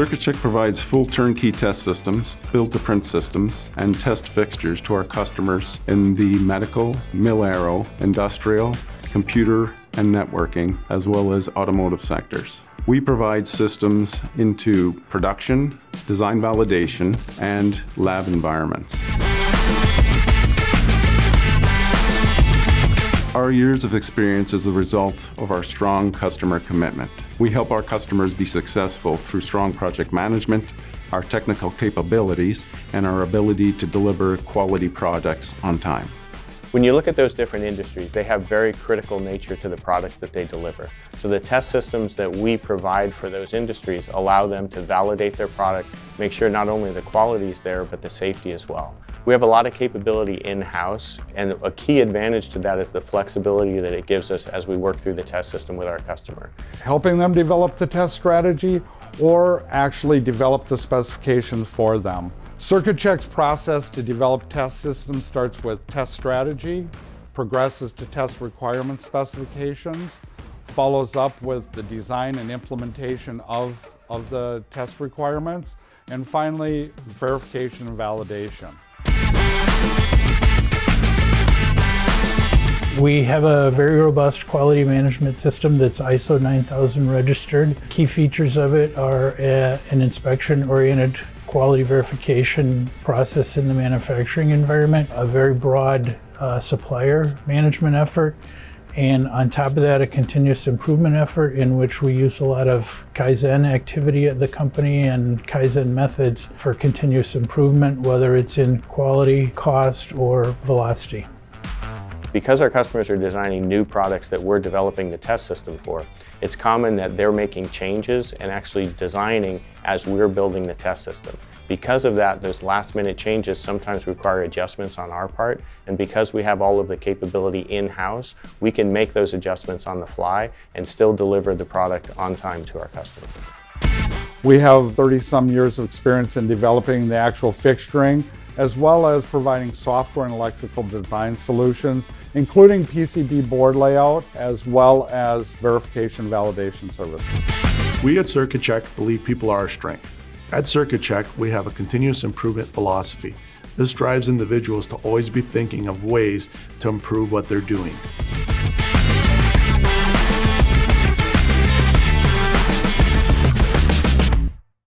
CircuitCheck provides full turnkey test systems, build-to-print systems, and test fixtures to our customers in the medical, mil-aero, industrial, computer, and networking, as well as automotive sectors. We provide systems into production, design validation, and lab environments. Our years of experience is the result of our strong customer commitment. We help our customers be successful through strong project management, our technical capabilities, and our ability to deliver quality products on time. When you look at those different industries, they have very critical nature to the products that they deliver. So the test systems that we provide for those industries allow them to validate their product, make sure not only the quality is there, but the safety as well. We have a lot of capability in-house, and a key advantage to that is the flexibility that it gives us as we work through the test system with our customer. Helping them develop the test strategy or actually develop the specifications for them. CircuitCheck's process to develop test systems starts with test strategy, progresses to test requirement specifications, follows up with the design and implementation of, of the test requirements, and finally, verification and validation. We have a very robust quality management system that's ISO 9000 registered. Key features of it are a, an inspection-oriented quality verification process in the manufacturing environment, a very broad uh, supplier management effort, and on top of that, a continuous improvement effort in which we use a lot of Kaizen activity at the company and Kaizen methods for continuous improvement, whether it's in quality, cost, or velocity. Because our customers are designing new products that we're developing the test system for, it's common that they're making changes and actually designing as we're building the test system. Because of that, those last minute changes sometimes require adjustments on our part, and because we have all of the capability in-house, we can make those adjustments on the fly and still deliver the product on time to our customer. We have 30 some years of experience in developing the actual fixturing as well as providing software and electrical design solutions, including PCB board layout, as well as verification validation services. We at CircuitCheck believe people are our strength. At CircuitCheck, we have a continuous improvement philosophy. This drives individuals to always be thinking of ways to improve what they're doing.